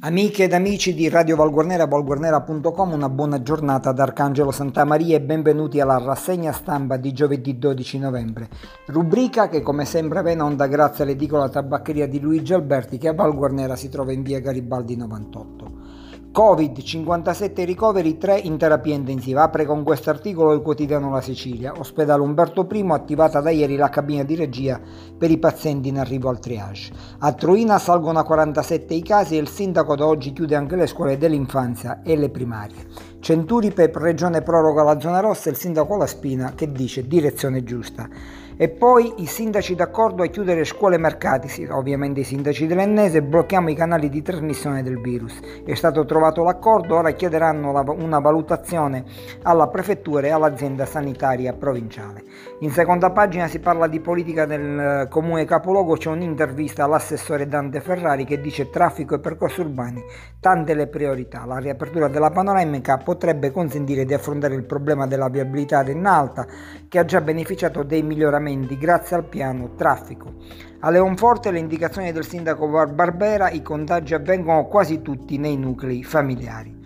Amiche ed amici di Radio Valguarnera, valguarnera.com, una buona giornata da Arcangelo Santamaria e benvenuti alla rassegna stampa di giovedì 12 novembre. Rubrica che come sempre in onda grazie all'edicola tabaccheria di Luigi Alberti che a Valguarnera si trova in via Garibaldi 98. Covid, 57 ricoveri, 3 in terapia intensiva. Apre con questo articolo il quotidiano La Sicilia. Ospedale Umberto I, attivata da ieri la cabina di regia per i pazienti in arrivo al triage. A Troina salgono a 47 i casi e il sindaco da oggi chiude anche le scuole dell'infanzia e le primarie. Centuri per Regione proroga la zona rossa e il sindaco La Spina che dice direzione giusta. E poi i sindaci d'accordo a chiudere scuole e mercati, ovviamente i sindaci dell'Ennese, blocchiamo i canali di trasmissione del virus. È stato trovato l'accordo, ora chiederanno una valutazione alla prefettura e all'azienda sanitaria provinciale. In seconda pagina si parla di politica del eh, comune capoluogo, c'è un'intervista all'assessore Dante Ferrari che dice traffico e percorsi urbani, tante le priorità. La riapertura della panoramica potrebbe consentire di affrontare il problema della viabilità dell'Alta che ha già beneficiato dei miglioramenti miglioramenti grazie al piano traffico. A Leonforte le indicazioni del sindaco Barbera, i contagi avvengono quasi tutti nei nuclei familiari.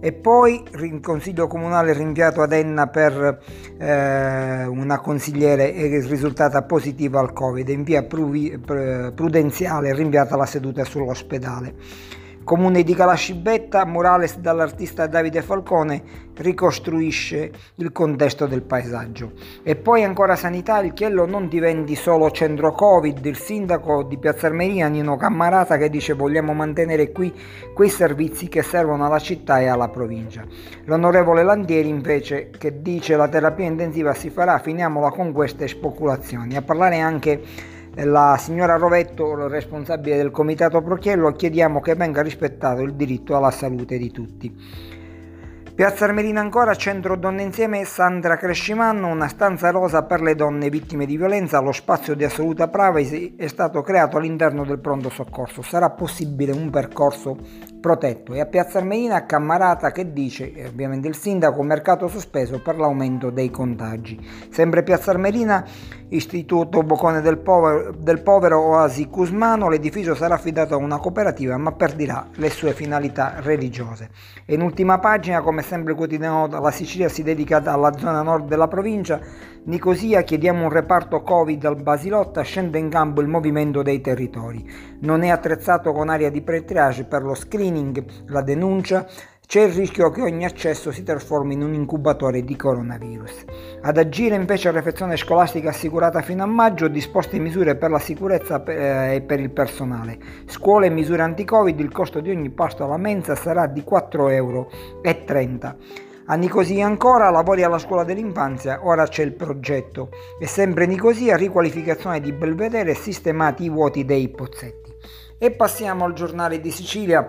E poi il consiglio comunale rinviato ad Enna per eh, una consigliere risultata positiva al Covid, in via prudenziale rinviata la seduta sull'ospedale. Comune di Calascibetta, Morales dall'artista Davide Falcone ricostruisce il contesto del paesaggio. E poi ancora sanità, il Chiello non diventi solo centro Covid, il sindaco di Piazza Armeria Nino Cammarata che dice vogliamo mantenere qui quei servizi che servono alla città e alla provincia. L'onorevole Landieri invece che dice la terapia intensiva si farà, finiamola con queste speculazioni. A parlare anche la signora Rovetto, responsabile del comitato Prochiello, chiediamo che venga rispettato il diritto alla salute di tutti. Piazza Armerina ancora, centro donne insieme, Sandra Crescimanno, una stanza rosa per le donne vittime di violenza, lo spazio di assoluta privacy è stato creato all'interno del pronto soccorso. Sarà possibile un percorso protetto e a Piazza Armerina Cammarata che dice, ovviamente il sindaco, mercato sospeso per l'aumento dei contagi. Sempre Piazza Armerina, Istituto Boccone del Povero, del Povero Oasi Cusmano, l'edificio sarà affidato a una cooperativa ma perderà le sue finalità religiose. E in ultima pagina, come sempre il quotidiano La Sicilia si dedica alla zona nord della provincia, Nicosia chiediamo un reparto Covid al Basilotta, scende in campo il movimento dei territori. Non è attrezzato con aria di pre-triage per lo screening, la denuncia, c'è il rischio che ogni accesso si trasformi in un incubatore di coronavirus. Ad agire invece la refezione scolastica assicurata fino a maggio, disposte misure per la sicurezza eh, e per il personale. Scuole e misure anti-Covid, il costo di ogni pasto alla mensa sarà di 4,30 euro. A Nicosia ancora lavori alla scuola dell'infanzia, ora c'è il progetto. E sempre Nicosia, riqualificazione di Belvedere sistemati i vuoti dei pozzetti. E passiamo al giornale di Sicilia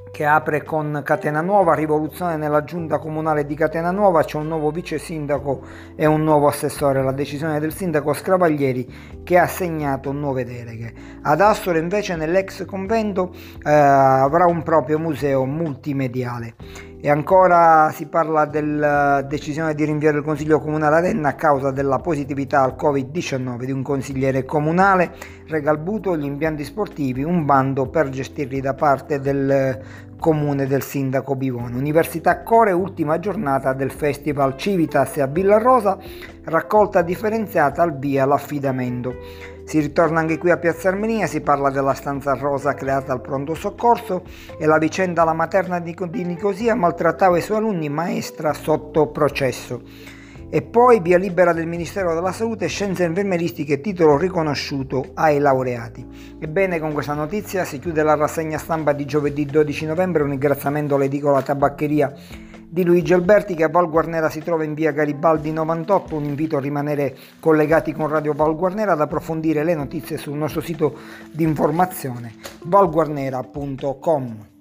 che apre con Catena Nuova, rivoluzione nella giunta comunale di Catena Nuova, c'è un nuovo vice sindaco e un nuovo assessore, la decisione del sindaco Scravaglieri che ha assegnato nuove deleghe. Ad Assoro invece nell'ex convento eh, avrà un proprio museo multimediale. E ancora si parla della decisione di rinviare il Consiglio Comunale ad Enna a causa della positività al Covid-19 di un consigliere comunale, Regalbuto, gli impianti sportivi, un bando per gestirli da parte del comune del sindaco Bivone. Università Core, ultima giornata del Festival Civitas a Villa Rosa, raccolta differenziata al via l'affidamento. Si ritorna anche qui a Piazza Armenia, si parla della stanza rosa creata al pronto soccorso e la vicenda alla materna di Nicosia maltrattava i suoi alunni maestra sotto processo. E poi via libera del Ministero della Salute, scienze infermieristiche, titolo riconosciuto ai laureati. Ebbene, con questa notizia si chiude la rassegna stampa di giovedì 12 novembre, un ringraziamento all'edicola tabaccheria di Luigi Alberti che a Val Guarnera si trova in via Garibaldi 98, un invito a rimanere collegati con Radio Val Guarnera ad approfondire le notizie sul nostro sito di informazione valguarnera.com.